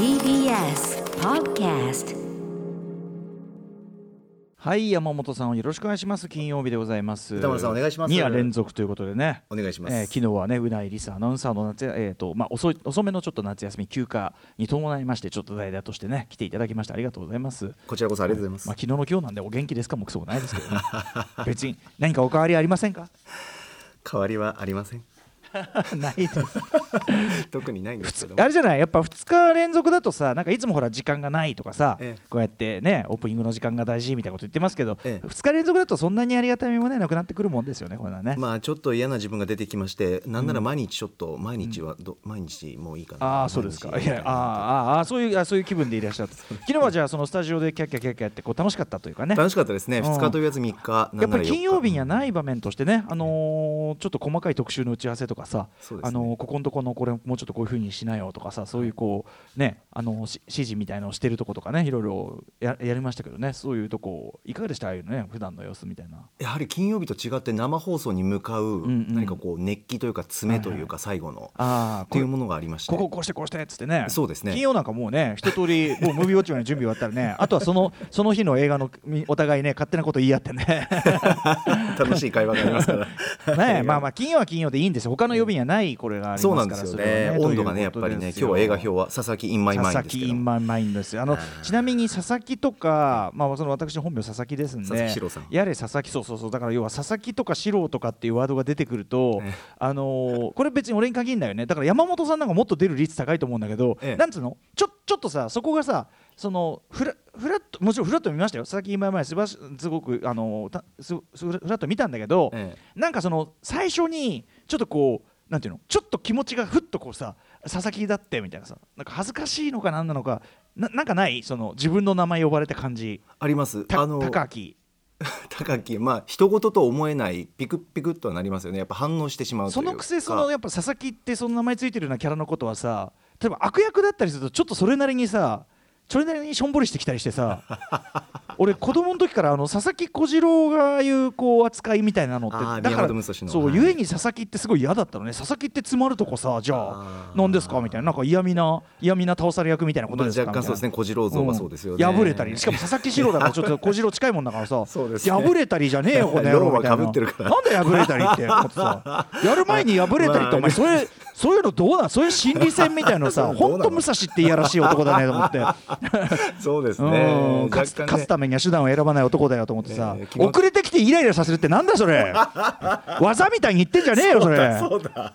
TBS Podcast はい山本さんよろしくお願いします。金曜日でございます。歌丸さんお願いします。2夜連続ということでね。お願いします。えー昨日はねうないりさアナウンサーの夏やえーとまあ遅い遅めのちょっと夏休み休暇に伴いましてちょっと代打としてね 来ていただきました。ありがとうございます。こちらこそありがとうございます、まあ昨日の今日なんでお元気ですか？もくそもないですけど、ね、別に何かお変わりありませんか？変わりはありません ないです。特にないんですけどあれじゃない？やっぱ2日連続だとさなんかいつもほら時間がないとかさ、ええ。こうやってねオープニングの時間が大事みたいなこと言ってますけど、ええ。2日連続だとそんなにありがたみもねなくなってくるもんですよねこれはね、まあちょっと嫌な自分が出てきましてなんなら毎日ちょっと毎日はど、毎日もういいかな。ああそうですか。いやああああそういうあそういう気分でいらっしゃった 昨日はじゃあそのスタジオでキャッキャキャッキャやってこう楽しかったというかね。楽しかったですね。うん2日と言わず3日やっぱり金曜日にはいない場面としてね、あのーちょっと細かい特集の打ち合わせとかさ、そうですね。あのーここのとこのこれもうちょっとこういうふうにしなよとかさそういうこうねあの指示みたいのをしてるとことかねいろいろややりましたけどねそういうとこいかがでした？ああいうのね普段の様子みたいな。やはり金曜日と違って生放送に向かう何かこう熱気というか詰めというか最後のっていうものがありまして。こここうしてこうしてっつってね。そうですね。金曜なんかもうね一通りもうムービーウォッチまで準備終わったらね あとはそのその日の映画のみお互いね勝手なこと言い合ってね。楽しい会話がありますから。ねまあまあ金曜は金曜でいいんですよ。他の曜日にはないこれがありそうますからなんですよそれはね温度がねやっぱりね今日は映画表は佐々木インマイマイン佐々ですけど木インマイマインです。よあのちなみに佐々木とか、まあ、その私本名佐々木ですん佐々で木史郎さん。やれ佐々木そうそうそう。だから要は佐々木とか史郎とかっていうワードが出てくると、ええ。あのーこれ別に俺に限んないよね。だから山本さんなんかもっと出る率高いと思うんだけど、ええ。なんつうの？ちょちょっとさそこがさそのフラフラットもちろんフラット見ましたよ。佐々木今前すばしすごくあのたすすフラット見たんだけど、えなんかその最初にちょっとこうなんていうのちょっと気持ちがふっとこうさ佐々木だってみたいなさなんか恥ずかしいのかなんなのかななんかない？その自分の名前呼ばれた感じ。あります。たあの高木。高木。まあ人事と思えないピクピクっとはなりますよね。やっぱ反応してしまうというか。そのくせそのやっぱ佐々木ってその名前ついてるようなキャラのことはさ例えば悪役だったりするとちょっとそれなりにさそれなりにしょんぼりしてきたりしてさ 俺子供の時からあの佐々木小次郎がいうこう扱いみたいなのってだからそう、はい。ゆえに佐々木ってすごい嫌だったのね。佐々木って詰まるとこさじゃあ何ですかみたいな。なんか嫌味な嫌味な倒され役みたいなことまあですか若干そうですね小次郎像はそうですよね、ん。破れたり。しかも佐々木史郎だからちょっと小次郎近いもんだからさ そうですね。破れたりじゃねえよこの野郎みたいな。ローマ被ってるから。なんで破れたりって思ってさやる前に破れたりってお前それそういうのどうなんそういう心理戦みたい なの？さ本当武蔵っていやらしい男だねと思って そうですうね。ん勝つ勝つためには手段を選ばない男だよと思ってさ。遅れてきてイライラさせるってなんだそれ。技みたいに言ってんじゃねえよそれ。そうだ。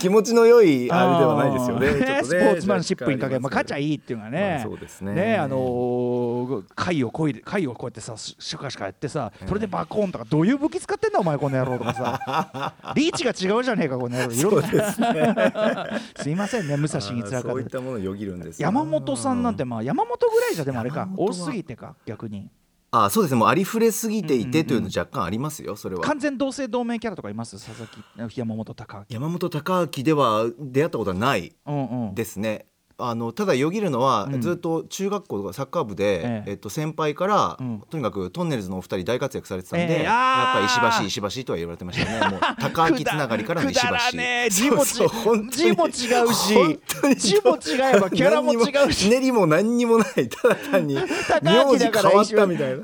気持ちの良いあれではないですよね。スポーツマンシップにかけ、まあ、勝ちゃいいいっていうのはね、まあそうですね。あのー貝をこいで貝をこうやってさシュカシュカやってさそれでバコーンとかどういう武器使ってんだお前この野郎とかさ。リーチが違うじゃねえかこの野郎。いろんな。すいませんね武蔵につらかっそういってたものをよぎるんですよ山本さんなんてまあ山本ぐらいじゃでもあれか。多すぎてか逆に。あそうですね。もうありふれすぎていてというの若干ありますよそれは。完全同姓同名キャラとかいます？佐々木山本隆山本隆明では出会ったことはない明うんうん。ですねあのただよぎるのは、うん。ずっと中学校とかサッカー部で、ええ。えっと、先輩から、うん。とにかくトンネルズのお二人大活躍されてたんで、ええ。やっあーぱ石橋石橋とは言われてましたね。もう高明つながりからの石橋くだらねえ字もち。そうそう本当に。字も違うし本当に。字も違えばキャラも違うし練りも何にもないただ単に高明だから名字変わったみたいな。う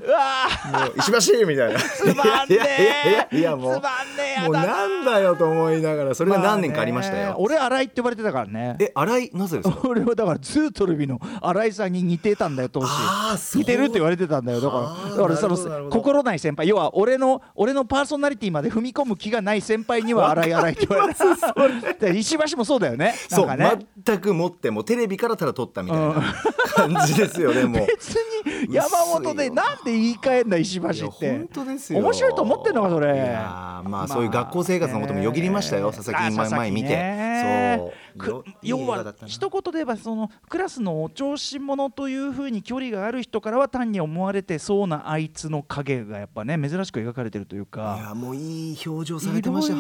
わもう石橋みたいな。つまんねいやいやいやえいやもうつまんねえもうなんだよと思いながらそれが何年かありましたよ、まあね。俺新井って呼ばれてたからね。え新井？なぜですか？俺はだからズートルビの新井さんに似てたんだよ当時。似てるって言われてたんだよだあかーらだからその心ない先輩。要は俺の俺のパーソナリティまで踏み込む気がない先輩には新井新井って言われて石橋もそうだよね。なそう、んかね。全く持ってもうテレビからただ撮ったみたいな感じですよね、もう。別に山本でなんで言い換えんだ石橋って。本当ですよ。面白いと思ってんのかそれ。いやーまあそういう学校生活のこともよぎりましたよ、ね。佐々木今前見て、そう。要はったな。一言で言えばそのクラスのお調子者というふうに距離がある人からは単に思われてそうなあいつの影がやっぱね珍しく描かれてるといういか。やもういい表情されてました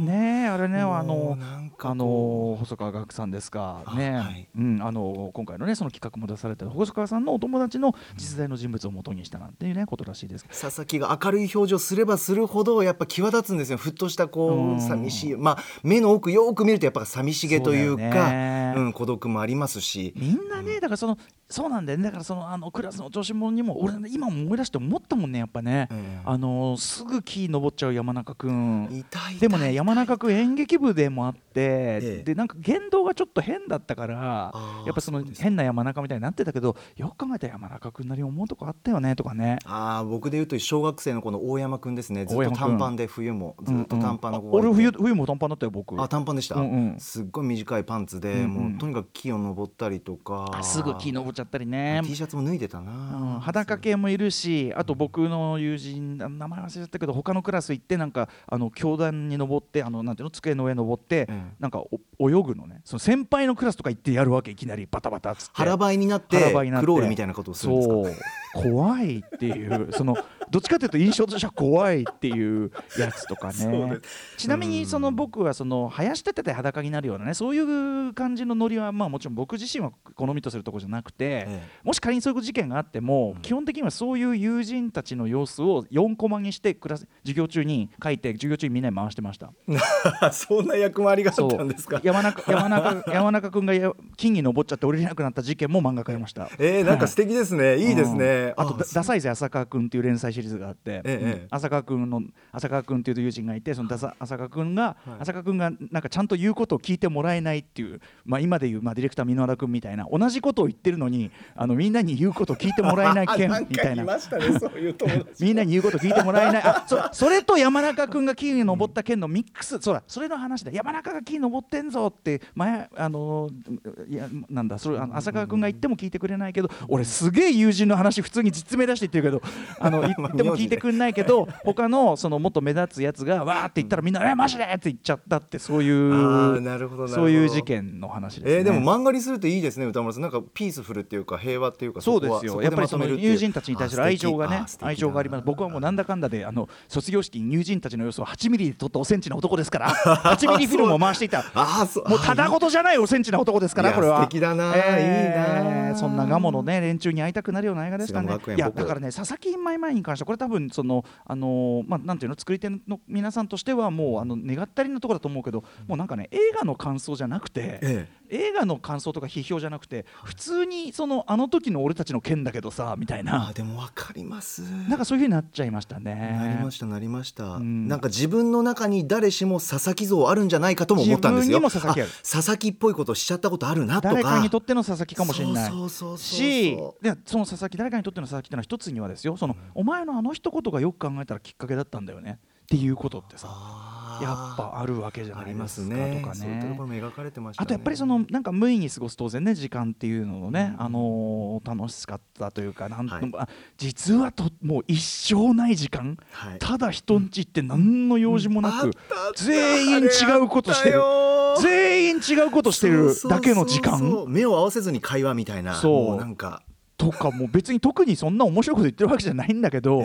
ねあれねあのなんかこう。あの細川学さんですかね、はい。うんあの今回のねその企画も出された細川さんのお友達の実在の人物を元にしたなんていうねことらしいですけど。佐々木が明るい表情すればするほどやっぱ際立つんですよ。ふっとしたこうん。う寂しい。まあ目の奥よく見るとやっぱ寂しげというかよね。うん、孤独もありますし。みんなね、だからそのそうなんだよね。だからそのあのクラスの調子者にも俺今思い出して思ったもんねやっぱね、ええあのすぐ木登っちゃう山中君でもね山中君演劇部でもあって、ええ。でなんか言動がちょっと変だったからやっぱその変な山中みたいになってたけどよく考えたら山中君なりに思うとこあったよねとかね。ああ僕で言うと小学生のこの大山くんですね。ずっと短パンで冬もずっと短パンのうんうんあ俺冬冬も短パンだったよ僕。あ短パンでした、うんうんすっごい短いパンツで、もうとにかく木を登ったりとか。あすぐ木登っちゃったりね。T シャツも脱いでたな、うん裸系もいるしあと僕の友人あ名前忘れちゃったけど他のクラス行ってなんかあの教壇に登ってあのなんていうの？机の上登って、うん。なんかお泳ぐのね。その先輩のクラスとか行ってやるわけいきなりバタバタっつって。腹ばいになって腹ばいになって。クロールみたいなことをするんですか？怖いっていうそのどっちかというと印象としては怖いっていうやつとかね。でちなみにその僕はその生やしててて裸になるようなねそういう感じのノリはまあもちろん僕自身は好みとするところじゃなくて、ええ。もし仮にそういう事件があっても、基本的にはそういう友人たちの様子を4コマにしてクラス授業中に書いて授業中にみんなに回してました。そんな役回りがあったんですか？山中 山中山中君がや金に登っちゃって降りれなくなった事件も漫画化りました。えー、なんか素敵ですね、いいですね、うんあとダサいぜ浅川君っていう連載シリーズがあって、浅川君の浅川君っていう友人がいてそのダサ浅川君が、浅川君がなんかちゃんと言うことを聞いてもらえないっていう、まあ、今でいう、まあ、ディレクター箕輪田君みたいな同じことを言ってるのにあのみんなに言うことを聞いてもらえない件みたいな。みんなに言うこと聞いてもらえない。あそそれと山中君が木に登った件のミックス。そうだそれの話だ。山中が木に登ってんぞって前あのいやなんだそれあの浅川君が言っても聞いてくれないけど俺すげえ友人の話普通に実名出して言ってるけど あの言っても聞いてくれないけど他のそのもっと目立つやつがわーって言ったらみんな「えマジで!」って言っちゃったってそういうなるほどそういう事件の話ですね。えー、でも漫画にするといいですね歌丸さん。なんかピースフルっていうか平和っていうかそうですよ。やっぱりその友人たちに対する愛情がね愛情があります僕はもうなんだかんだであの卒業式に友人たちの様子を8ミリで撮ったおセンチな男ですから 8ミリフィルムを回していた。ああそう。もうただごとじゃないおセンチな男ですからこれは。素敵だなえーいいなそんなガモのね連中に会いたくなるような映画でいやだからね佐々木マイマイに関してはこれ多分そのあのーまあなんていうの作り手の皆さんとしてはもうあの願ったりのところだと思うけどもうなんかね映画の感想じゃなくてえ映画の感想とか批評じゃなくて普通にそのあの時の俺たちの件だけどさみたいあな。ーでもわかります。なんかそういう風になっちゃいましたね。なりましたなりました、ん。なんか自分の中に誰しも佐々木像あるんじゃないかとも思ったんですよ。自分にも佐々木ある。佐々木っぽいことしちゃったことあるなとか。誰かにとっての佐々木かもしれない。そうそうそうそうしでその佐々木誰かにとっての佐々木ってのは一つにはですよ。その、お前のあの一言がよく考えたらきっかけだったんだよね。っていうことってさやっぱあるわけじゃないでありますすかねとかね。あとやっぱりそのなんか無意に過ごす当然ね時間っていうののね、あのー楽しかったというかなんとはい。あ実はともう一生ない時間、はい。ただ人んちって何の用事もなく、全員違うことしてる。全員違うことしてるだけの時間。目を合わせずに会話みたいな。そう。もなんかとかもう別に特にそんな面白いこと言ってるわけじゃないんだけど、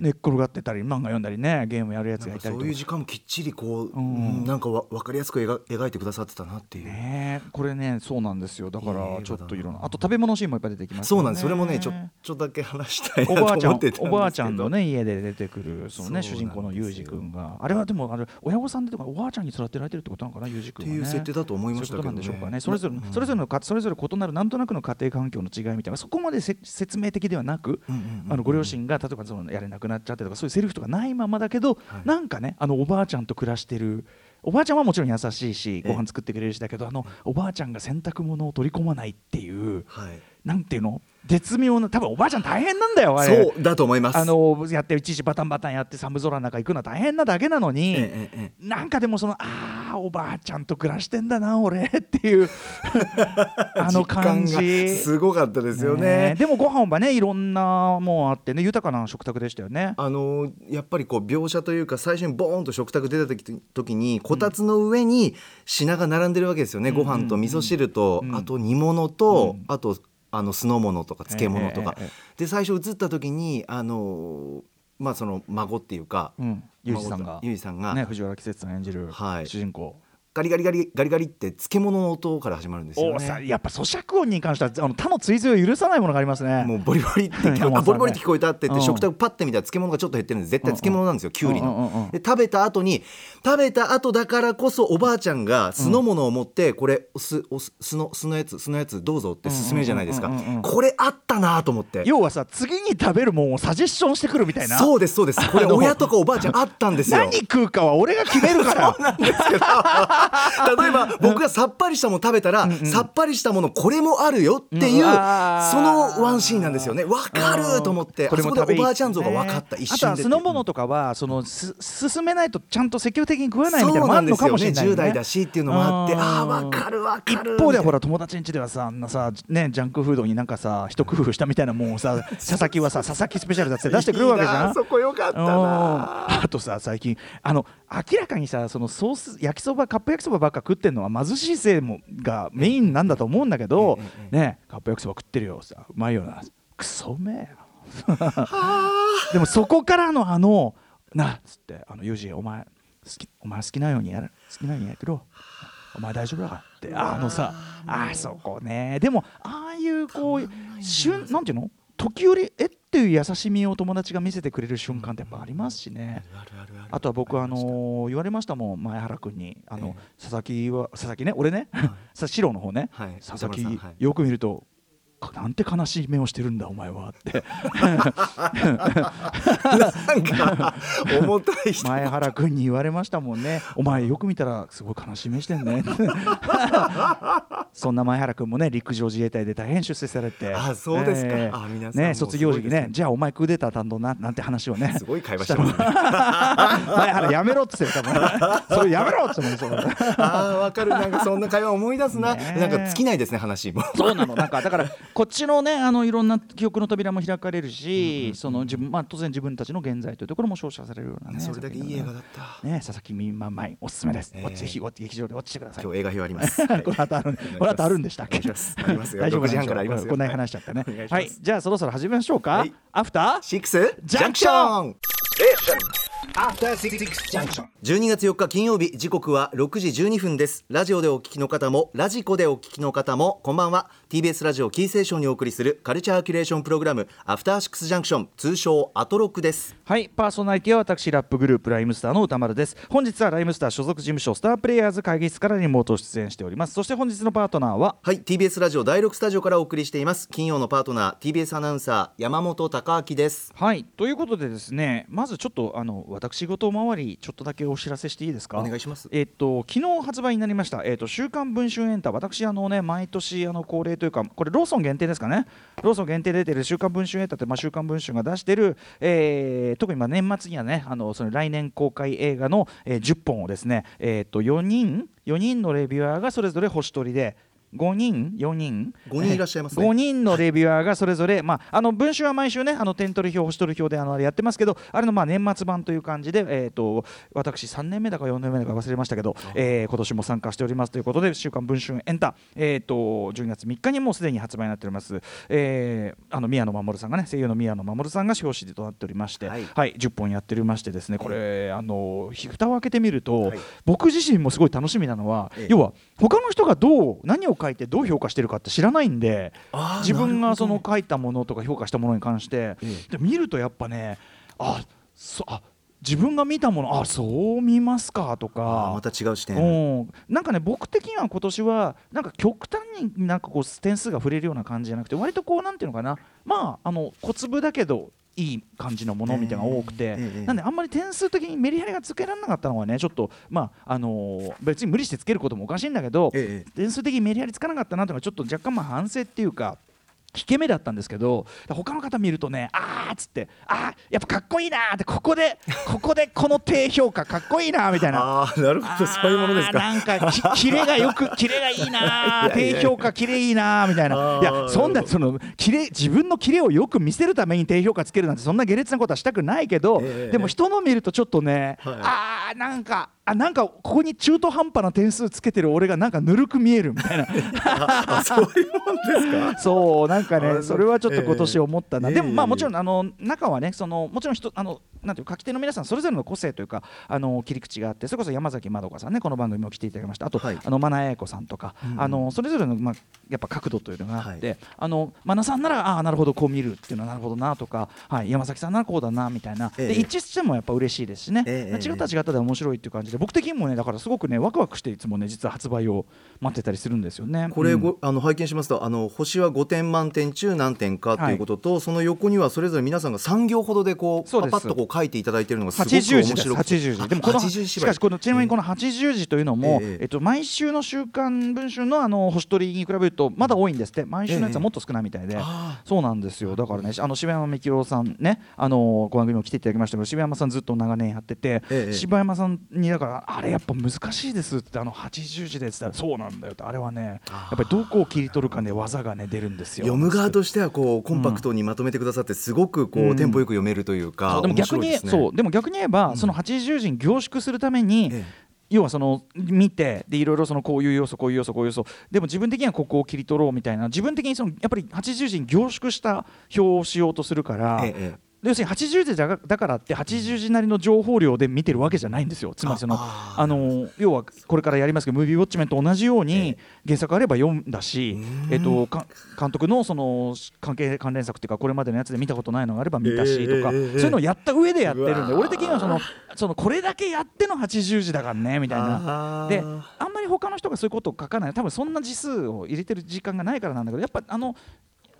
寝っ転がってたり漫画読んだりねゲームやるやつがいたりとか。そういう時間もきっちりこう、んうん。なんかわ分かりやすく描描いてくださってたなっていう、ねえこれねそうなんですよ。だからちょっといろんなあと食べ物シーンもいっぱい出てきますそうなんです。それもねちょちょっとだけ話したいなとおばあちゃん思ってたおばあちゃんのね家で出てくるそのね主人公のユージ君が。あれはでもあれ親御さんでとかおばあちゃんに育てられてるってことなのかなユージ君はね。っていう設定だと思いましたけどね。それぞれのうん。それぞれのかそれぞれ異なるなんとなくの家庭環境の違いみたいな。そこまでせ説明的ではなくあのご両親が例えばそのやれなくなっちゃってとかそういうセリフとかないままだけど、はい。なんかねあのおばあちゃんと暮らしてるおばあちゃんはもちろん優しいしええ。ご飯作ってくれるしだけどあのおばあちゃんが洗濯物を取り込まないっていうはいなんていうの？絶妙な多分おばあちゃん大変なんだよあれ。そうだと思います。あのやっていちいちバタンバタンやって寒空の中行くのは大変なだけなのに、ええなんかでもそのああおばあちゃんと暮らしてんだな俺っていう あの感じ。がすごかったですよね。ねでもご飯はねいろんなもんあってね豊かな食卓でしたよね。あのやっぱりこう描写というか最初にボーンと食卓出た時時にこたつの上に品が並んでるわけですよね、ご飯と味噌汁と、うん。あと煮物と、うん。あとあの酢の物とか漬物とか、で最初映った時にあのまあその孫っていうか、うん。ユージさんが。ユージさんが、ね藤原季節さん演じるはい。主人公ガリガリガリガリガリって漬物の音から始まるんですよね。やっぱ咀嚼音に関してはあの他の追随を許さないものがありますね。もうボリボリってボリボリって聞こえたって言ってうん。食卓パッて見たら漬物がちょっと減ってるんです。絶対漬物なんですよきゅうりうん。うんうんうんの。で食べた後に食べた後だからこそおばあちゃんが酢の物を持ってこれお酢お酢酢の酢のやつ酢のやつどうぞって勧めるじゃないですか。うんうんうん。うんうんこれあったなと思って。要はさ次に食べるもんをサジェッションしてくるみたいな。そうですそうです。これ親とかおばあちゃんあったんですよ。何食うかは俺が決めるから。なんですけど 例えば僕がさっぱりしたもの食べたら、さっぱりしたものこれもあるよっていう、うんそのワンシーンなんですよね。わかると思って。こでおばあちゃん像が分かった、一あとは瞬で酢の物とかはそのす進めないとちゃんと積極的に食わないみたいなのもあるのかもしれないよ10代だしっていうのもあって。うん。ああ分かる分かる。一方ではほらら友達ん家ではさあんなさねジャンクフードになんかさ一工夫したみたいなもんをさ 佐々木はさ佐々木スペシャルだって出してくるわけじゃん。そこよかったうん。なあとさ最近あの明らかにさそのソース焼きそばカップ焼きそばばっか食ってんのは貧しいせいもがメインなんだと思うんだけど、ねカップ焼きそば食ってるよ。さうまいよな。クソうめえ。よでもそこからのあのなっつってあのユージお前好きお前好きなようにやる好きなようにやってろ。お前大丈夫だからって。あのさあそこね。でもああいうこう瞬なんていうの？時折え？っていう優しみを友達が見せてくれる瞬間ってやっぱありますしね。あとは僕あのー言われましたもん。前原君に。あの、佐々木は佐々木ね？俺ね、さ白の方ね、はい。佐々木、よく見るとかなんて悲しい目をしてるんだお前はって。重たい人。前原君に言われましたもんね。お前よく見たらすごい悲しい目してんね。そんな前原君もね陸上自衛隊で大変出世されて。あそうですか。あ皆さんもね卒業時期すごいですね。ねじゃあお前クーデター担当ななんて話をね。すごい会話してますね。前原やめろっつって多分 それやめろっつってそれああわかる。なんかそんな会話思い出すな、なんか尽きないですね話も。そうなの。なんかだからこっちのねあのいろんな記憶の扉も開かれるし、その自分まあ当然自分たちの現在というところも照射されるようなね。それだけいい映画だった。ね佐々木みんまんまいおすすめです。ええぜひ劇場でウォッチしてください。今日映画表あります、は いこの後あるこの後あるんでしたっけ？ありますよ。大丈夫6時半からありますよ。こんなに話しちゃったね。はい。じゃあそろそろ始めましょうか、はい。アフターシックスジャンクション12月4日金曜日時刻は6時12分です。ラジオでお聞きの方もラジコでお聞きの方もこんばんは。TBS ラジオキーセーションにお送りするカルチャーキュレーションプログラムアフターシックスジャンクション通称アトロックです。はいパーソナリティは私ラップグループライムスターの歌丸です。本日はライムスター所属事務所スタープレイヤーズ会議室からリモート出演しております。そして本日のパートナーは？はい TBS ラジオ第6スタジオからお送りしています。金曜のパートナー TBS アナウンサー山本貴明です。はいということでですねまずちょっとあの私事周りちょっとだけお知らせしていいですか？お願いします。えっと昨日発売になりましたえっと週刊文春エンタ。私あのね毎年あの恒例というかこれローソン限定ですかね？ローソン限定で出てる週刊文春エンタってまあ週刊文春が出してる、えー特にまあ年末にはねあのその来年公開映画の、えー10本をですねえっと4人4人のレビュアーがそれぞれ星取りで5人？4人？5人いらっしゃいますね。5人のレビュアーがそれぞれ、まあ、あの文春は毎週ねあの点取り表星取り表であのあれやってますけどあれのまあ年末版という感じで、えー、と私3年目だか4年目だか忘れましたけど、えー今年も参加しておりますということで「週刊文春エンタ」えー、と12月3日にもうすでに発売になっております、えーあの宮野真守さんがね声優の宮野真守さんが表紙となっておりまして、ははいい10本やっておりましてですねこれ、あの蓋を開けてみると、はい。僕自身もすごい楽しみなのは、ええ。要は他の人がどう何を書いてどう評価してるかって知らないんで自分がその書いたものとか評価したものに関して、えで見るとやっぱねあそあ自分が見たものあそう見ますかとあーまか。た違う視点。うん、なんかね僕的には今年はなんか極端になんかこう点数が触れるような感じじゃなくて割とこうなんていうのかなまああの小粒だけどいい感じのものみたいなのが多くて、なんであんまり点数的にメリハリがつけられなかったのはねちょっとまああのー別に無理してつけることもおかしいんだけど、ええ点数的にメリハリつかなかったなというのがちょっと若干まあ反省っていうか。引け目だったんですけど他の方見るとねあーっつってあーやっぱかっこいいなーってここで ここでこの低評価かっこいいなーみたいな。ああなるほどそういうものですか。なんかきキレがよくキレがいいなー 低評価キレいいなーみたいな。いやそんなそのキレ自分のキレをよく見せるために低評価つけるなんてそんな下劣なことはしたくないけど、ええ。でも人の見るとちょっとね、はい。あーなんかあなんかここに中途半端な点数つけてる俺がなんかぬるく見えるみたいな。あそういうもんですか？そうなんかあねそれはちょっと今年思ったな、ええ。でもまあもちろんあの中はねそのもちろん人あのなんていうか書き手の皆さんそれぞれの個性というかあの切り口があってそれこそ山崎まどかさんねこの番組も来ていただきました。あと、はい。あのマナエイコさんとか、うんあのそれぞれの、まあ、やっぱ角度というのがあって、はあのマナさんならああなるほどこう見るっていうのはなるほどなとか、はい、山崎さんならこうだなみたいな、ええ。で一致してもやっぱ嬉しいですしね、ええ。違ったら違ったで面白いっていう感じで僕的にもねだからすごくねワクワクしていつもね実は発売を待ってたりするんですよね。これうん。ご、あの拝見しますとあの星は5点満点中何点かということと、その横にはそれぞれ皆さんが3行ほどでこうパパッとこう書いていただいているのがすごく80面時です。白くて。80時。でもこのあ80しかしこのちなみにこの80時というのも、ええ。えっと、毎週の週刊文春のあの星取りに比べるとまだ多いんですって。毎週のやつはもっと少ないみたいで、あそうなんですよ。だからねあの柴山幹郎さんねあのご番組も来ていただきましたけど柴山さんずっと長年やってて、ええ。柴山さんにだからあれやっぱ難しいですってあの80時でって言ったらそうなんだよって。あれはねやっぱりどこを切り取るかね技がね出るんですよ。読む側としてはこうコンパクトにまとめてくださってすごくこう、うん。テンポよく読めるというかでも逆に面白いでそう。でも逆に言えば、その80時に凝縮するために、え要はその見てでいろいろそのこういう要素こういう要素こういう要素。でも自分的にはここを切り取ろうみたいな。自分的にそのやっぱり80時に凝縮した表をしようとするから、えええ要するに80時だだからって80時なりの情報量で見てるわけじゃないんですよ。つまりそのああの要はこれからやりますけどムービーウォッチメンと同じように原作あれば読んだし、えっと、か監督のその関係関連作っていうかこれまでのやつで見たことないのがあれば見たしとか、そういうのをやった上でやってるんで俺的にはそのそのこれだけやっての80時だからねみたいな。であんまり他の人がそういうことを書かない。多分そんな字数を入れてる時間がないからなんだけどやっぱあの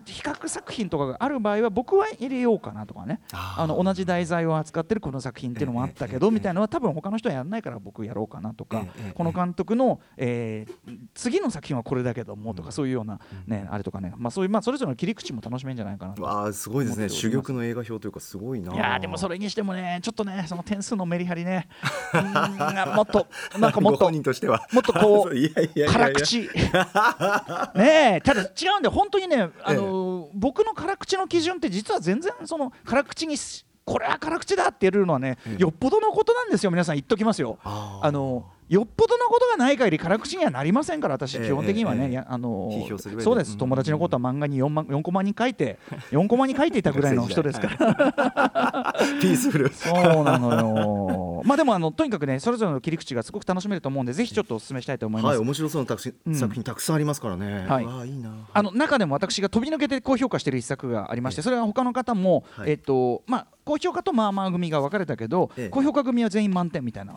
比較作品とかがある場合は僕は入れようかなとかね。あの同じ題材を扱ってるこの作品っていうのもあったけどみたいなのは多分他の人はやらないから僕やろうかなとかこの監督のえー次の作品はこれだけどもとかそういうようなねあれとかね。まあそういうまあそれぞれの切り口も楽しめんじゃないかなと。わあすごいですね。珠玉の映画表というかすごいないいやーでもそれにしてもねちょっとねその点数のメリハリね。もっとなんかもっごと本人としては。もっとこう 辛口。ねえただ違うんで本当にねあのー僕の辛口の基準って実は全然その辛口にしこれは辛口だって言えるのはね、よっぽどのことなんですよ皆さん言っときますよあのよっぽどのことがない限り辛口にはなりませんから私ええ基本的にはね、ええいやあのーそうです。うん。友達のことは漫画に 4, 万4コマに書いて 4コマに書いていたぐらいの人ですから。ピースフル。そうなのよまあでもあのとにかくねそれぞれの切り口がすごく楽しめると思うんでぜひちょっとお勧めしたいと思います、はい面白そうな作品,、うん。作品たくさんありますからね。はい。わあいいな。あの中でも私が飛び抜けて高評価している一作がありまして、それは他の方も、はい。えっとまあ高評価とまあまあ組が分かれたけど、ええ。高評価組は全員満点みたいな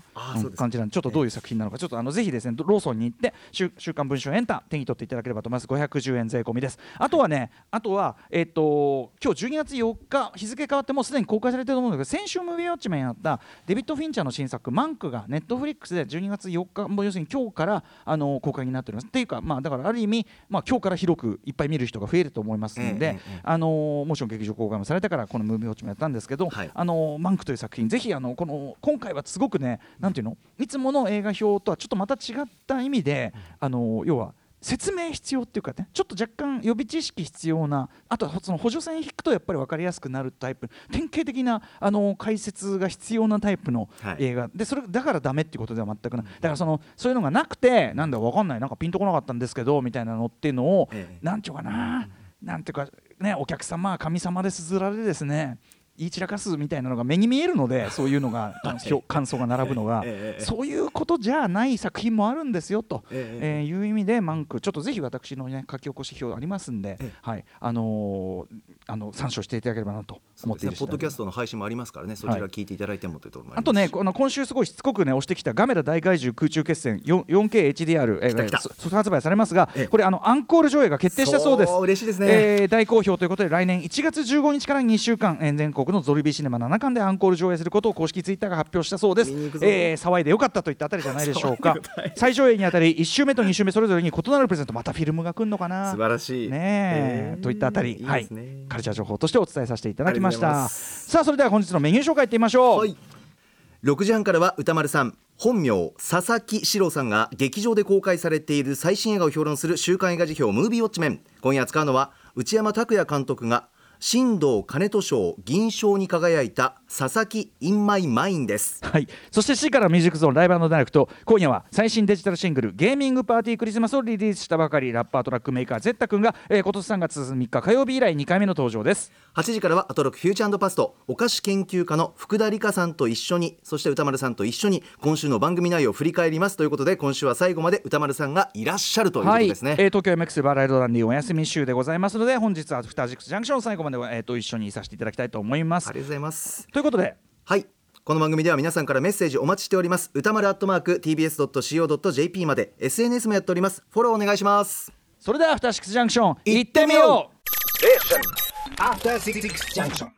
感じなんでちょっとどういう作品なのか、ちょっとあのぜひですねローソンに行って週週刊文春エンター手に取っていただければと思います。510円税込みです。あとはねあとはえっと今日12月4日日付変わってもうすでに公開されてると思うんだけど先週ムービーウォッチメンやったデビッド・フィンチャーの新作「マンク」がネットフリックスで12月4日もう要するに今日からあの公開になっております。っていうかまあだからある意味まあ今日から広くいっぱい見る人が増えると思いますので、あのもちろん劇場公開もされたからこのムービーウォッチもやったんですけど、はい。あのマンクという作品ぜひあのこの今回はすごくねなんていうの？いつもの映画表とはちょっとまた違った意味で、あの要は説明必要っていうかねちょっと若干予備知識必要なあとはその補助線引くとやっぱり分かりやすくなるタイプ典型的なあの解説が必要なタイプのはい。映画、でそれだからダメっていうことでは全くない。だからそのそういうのがなくてなんだ分かんない。なんかピンとこなかったんですけどみたいなのっていうのを、ええなんていうかな、なんていうかねお客様は神様ですずられですね言い散らかすみたいなのが目に見えるので そういうのが評感想が並ぶのが、ええええそういうことじゃない作品もあるんですよと、えええーいう意味でマンク。ちょっとぜひ私のね書き起こし表ありますんで、ええ。はい。あのーあの参照していただければなと思っていポッドキャストの配信もありますからねそちら聞いていただいてもというところもあります。あとね、この今週すごいしつこくね押してきたガメラ大怪獣空中決戦 4- 4KHDR え来た来た。ーそ速発売されますがええ、これあのアンコール上映が決定したそうです。嬉しいですね、えー大好評ということで来年1月15日から2週間、えー全国のゾルビーシネマ7館でアンコール上映することを公式ツイッターが発表したそうです。えー騒いでよかったといったあたりじゃないでしょうか。最上映にあたり1週目と2週目それぞれに異なるプレゼントまたフィルムが来るのかな？素晴らしい。ねええーといったあたり。いいはい。カルチャー情報としてお伝えさせていただきました。さあそれでは本日のメニュー紹介いってみましょう、はい。6時半からは歌丸さん本名佐々木史郎さんが劇場で公開されている最新映画を評論する週刊映画辞表ムービーウォッチメン。今夜扱うのは内山拓也監督が新藤金人賞銀賞に輝いた佐々木インマイマインです。はい、そして C からミュージックゾーンライブダイレクト。今夜は最新デジタルシングル「ゲーミングパーティークリスマス」をリリースしたばかりラッパートラックメーカーゼッタ君が、えー今年3月3日火曜日以来2回目の登場です。8時からはアトロックフューチャーパストお菓子研究家の福田理香さんと一緒にそして歌丸さんと一緒に今週の番組内容を振り返りますということで今週は最後まで歌丸さんがいらっしゃるということですね、はい。えー東京 MX バーライドランディお休み週でございますので本日はアフタージックスジャンクション最後まで、えー、と一緒にさせていただきたいと思います。ありがとうございます。ということで。はい。この番組では皆さんからメッセージお待ちしております歌丸アットマーク tbs.co.jp まで SNS もやっております。フォローお願いします。それではアフターシックスジャンクション行ってみよう。After Six Junction.